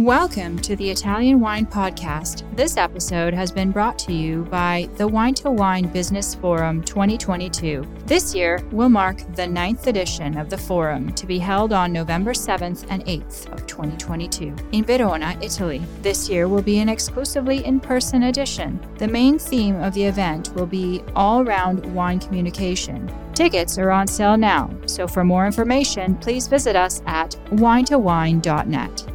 Welcome to the Italian Wine Podcast. This episode has been brought to you by the Wine to Wine Business Forum 2022. This year will mark the ninth edition of the forum to be held on November 7th and 8th of 2022 in Verona, Italy. This year will be an exclusively in person edition. The main theme of the event will be all round wine communication. Tickets are on sale now, so for more information, please visit us at winetowine.net.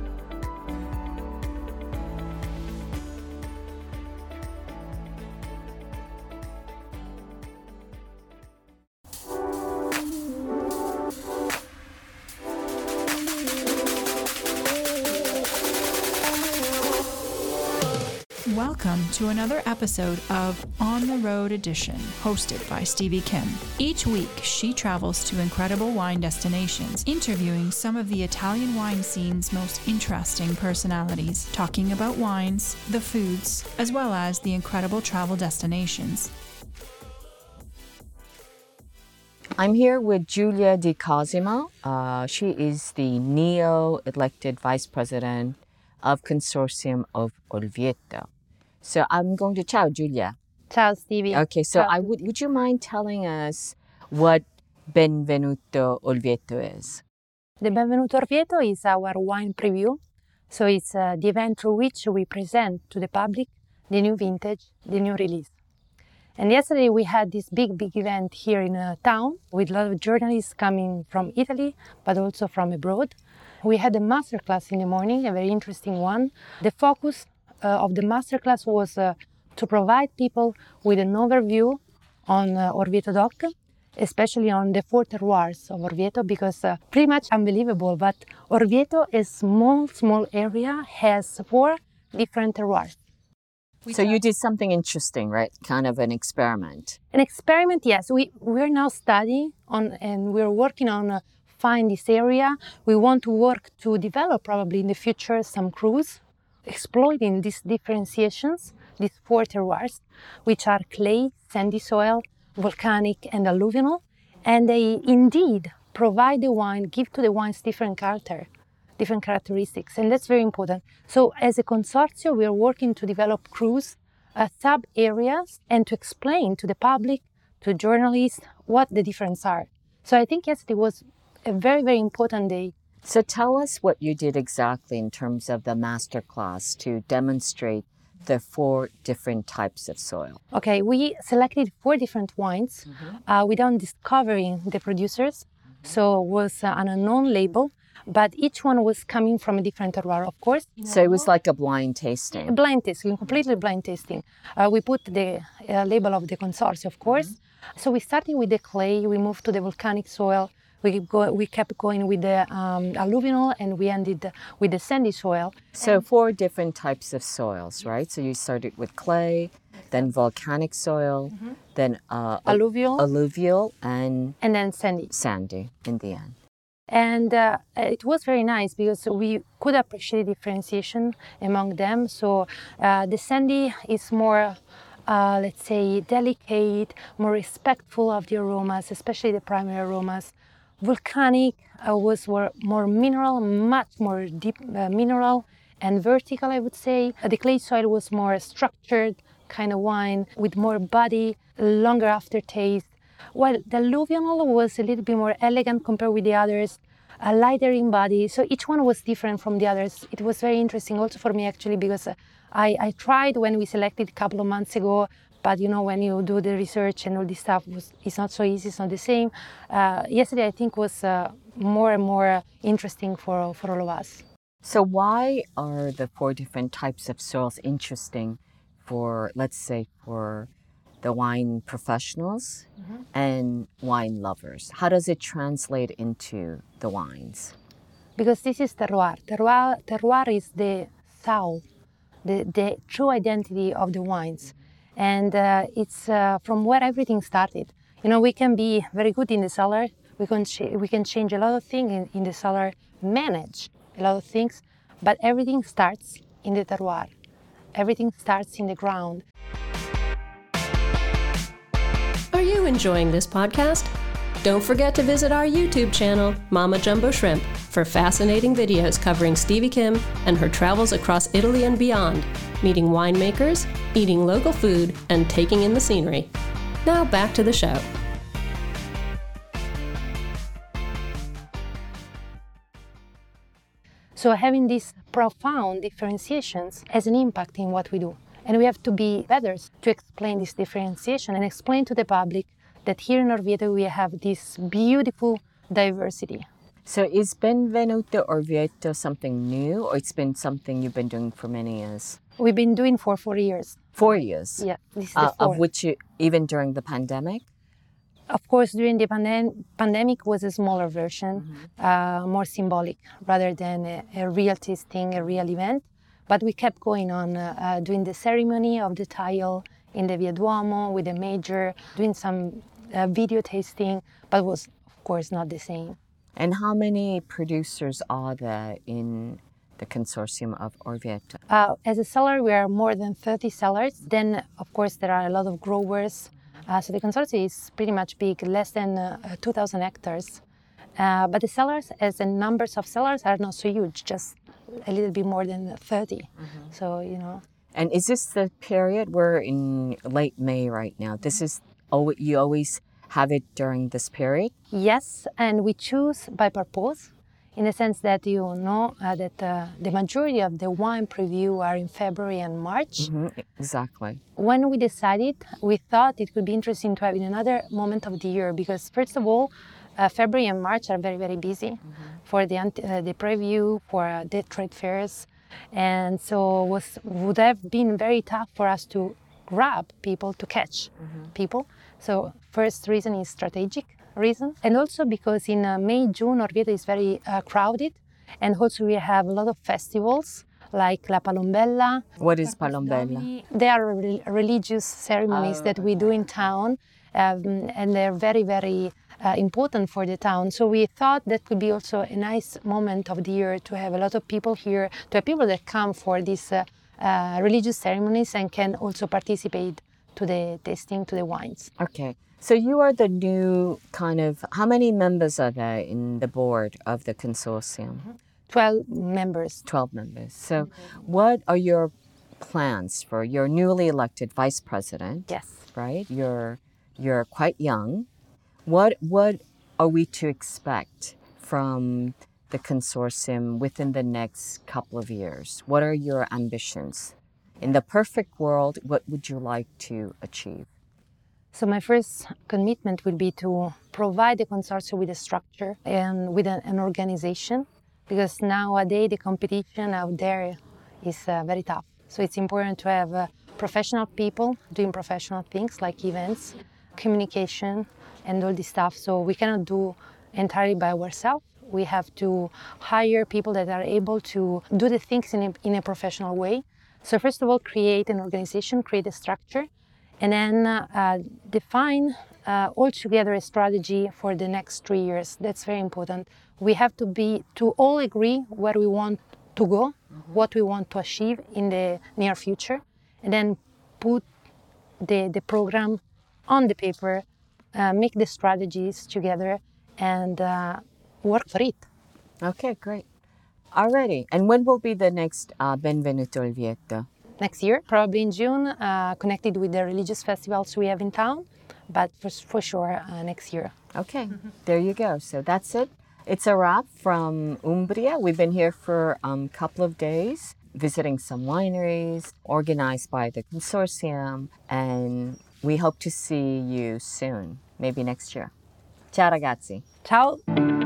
Welcome to another episode of On the Road Edition, hosted by Stevie Kim. Each week, she travels to incredible wine destinations, interviewing some of the Italian wine scene's most interesting personalities, talking about wines, the foods, as well as the incredible travel destinations. I'm here with Giulia Di Cosimo. Uh, she is the neo elected vice president of Consortium of Orvieto. So I'm going to ciao Giulia. Ciao Stevie. Okay, so Ciao. I would would you mind telling us what Benvenuto Orvieto is? The Benvenuto Orvieto is our wine preview. So it's uh, the event through which we present to the public the new vintage, the new release. And yesterday we had this big, big event here in uh, town with a lot of journalists coming from Italy, but also from abroad. We had a masterclass in the morning, a very interesting one. The focus of the masterclass was uh, to provide people with an overview on uh, Orvieto Doc, especially on the four terroirs of Orvieto, because uh, pretty much unbelievable, but Orvieto, a small, small area, has four different terroirs. so you did something interesting, right? Kind of an experiment. An experiment, yes. We we're now studying on and we're working on uh, find this area. We want to work to develop probably in the future some crus exploiting these differentiations, these four terroirs, which are clay, sandy soil, volcanic, and alluvial, and they indeed provide the wine, give to the wines different character, different characteristics, and that's very important. So, as a consortium, we are working to develop crus, uh, sub areas, and to explain to the public, to journalists, what the differences are. So, I think yesterday was a very, very important day So tell us what you did exactly in terms of the master class to demonstrate the four different types of soil. Okay, we selected four different wines uh, without discovering the producers, so it was uh, an unknown label, but each one was coming from a different terroir, of course. So it was like a blind tasting. Blind tasting, completely blind tasting. Uh, we put the uh, label of the consortium, of course. So we started with the clay, we moved to the volcanic soil, we, go, we kept going with the um, alluvial, and we ended with the sandy soil. So four different types of soils, right? So you started with clay, then volcanic soil, then uh, Alluvial. alluvial, and And then sandy. sandy in the end. And uh, it was very nice because we could appreciate differentiation among them. So uh, the sandy is more, uh, let's say, delicate, more respectful of the aromas, especially the primary aromas. Volcanic uh, was more, mineral, much more deep uh, mineral and vertical, I would say. Uh, the clay soil was more structured kind of wine with more body, longer aftertaste. While the alluvial was a little bit more elegant compared with the others, uh, lighter in body. So each one was different from the others. It was very interesting also for me actually because uh, I, I tried when we selected a couple of months ago, but you know when you do the research and all this stuff, was, it's not so easy, it's not the same. Uh, yesterday I think was uh, more and more interesting for, for all of us. So why are the four different types of soils interesting for, let's say, for the wine professionals and wine lovers? How does it translate into the wines? because this is terroir. Terroir, terroir is the soul, the, the true identity of the wines. And uh, it's uh, from where everything started. You know, we can be very good in the cellar, we can, ch- we can change a lot of things in, in the cellar, manage a lot of things, but everything starts in the terroir. Everything starts in the ground. Are you enjoying this podcast? Don't forget to visit our YouTube channel, Mama Jumbo Shrimp, for fascinating videos covering Stevie Kim and her travels across Italy and beyond, meeting winemakers, eating local food, and taking in the scenery. Now back to the show. So having these profound differentiations has an impact in what we do. And we have to be better to explain this differentiation and explain to the public that here in Orvieto we have this beautiful diversity. So is Benvenuto Orvieto something new or it's been something you've been doing for many years? We've been doing for four years. Four years? Yeah, this is Uh, the of which you, even during the pandemic? Of course, during the pandem- pandemic was a smaller version, uh, more symbolic rather than a, a real tasting, a real event. But we kept going on uh, uh, doing the ceremony of the tile in the Via Duomo with a major, doing some uh, video tasting, but was of course not the same. And how many producers are there in the consortium of Orvieto? Uh, as a seller, we are more than 30 sellers. Then, of course, there are a lot of growers. Uh, so the consortium is pretty much big, less than uh, 2,000 hectares. Uh, but the sellers, as the numbers of sellers, are not so huge, just a little bit more than 30. So, you know, And is this the period we're in late May right now? This is oh you always have it during this period? yes, and we choose by purpose. In the sense that you know uh, that uh, the majority of the wine preview are in February and March. hmm Exactly. when we decided, we thought it could be interesting to have in another moment of the year because, first of all, uh, February and March are very, very busy for the uh, the preview for uh, the trade fairs, and so was would have been very tough for us to grab people to catch people. So first reason is strategic reason, and also because in uh, May June Orvieto is very uh, crowded, and also we have a lot of festivals like La Palombella, What is Palombella? they are re- religious ceremonies that we do in town, um, and they're very, very uh, important for the town. So we thought that could be also a nice moment of the year to have a lot of people here, to have people that come for these uh, uh, religious ceremonies and can also participate to the tasting to the wines. Okay. So you are the new kind of how many members are there in the board of the consortium? Mm-hmm. 12 members. 12 members. So mm-hmm. what are your plans for your newly elected vice president? Yes. right? You're you're quite young. What what are we to expect from the consortium within the next couple of years? What are your ambitions? In the perfect world, what would you like to achieve? So my first commitment will be to provide the consortium with a structure and with an, an organization, because nowadays the competition out there is uh, very tough. So it's important to have uh, professional people doing professional things like events, communication, and all this stuff. So we cannot do entirely by ourselves. We have to hire people that are able to do the things in a, in a professional way. So first of all, create an organization, create a structure, and then uh, define uh, altogether a strategy for the next three years. That's very important. We have to be to all agree where we want to go, what we want to achieve in the near future, and then put the, the program on the paper, uh, make the strategies together, and uh, work for it. Okay, great. Alrighty. And when will be the next uh, Benvenuto Orvieto? Next year, probably in June, uh, connected with the religious festivals we have in town, but for, for sure uh, next year. Okay, there you go. So that's it. It's a wrap from Umbria. We've been here for a um, couple of days, visiting some wineries organized by the consortium, and we hope to see you soon, maybe next year. Ciao, ragazzi. Ciao!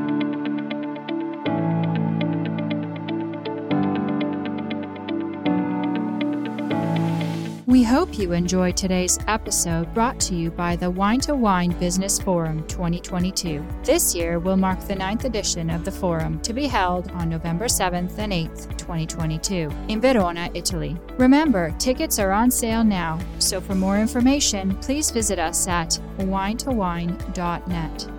We hope you enjoyed today's episode brought to you by the Wine to Wine Business Forum 2022. This year will mark the ninth edition of the forum to be held on November 7th and 8th, 2022, in Verona, Italy. Remember, tickets are on sale now, so for more information, please visit us at winetowine.net.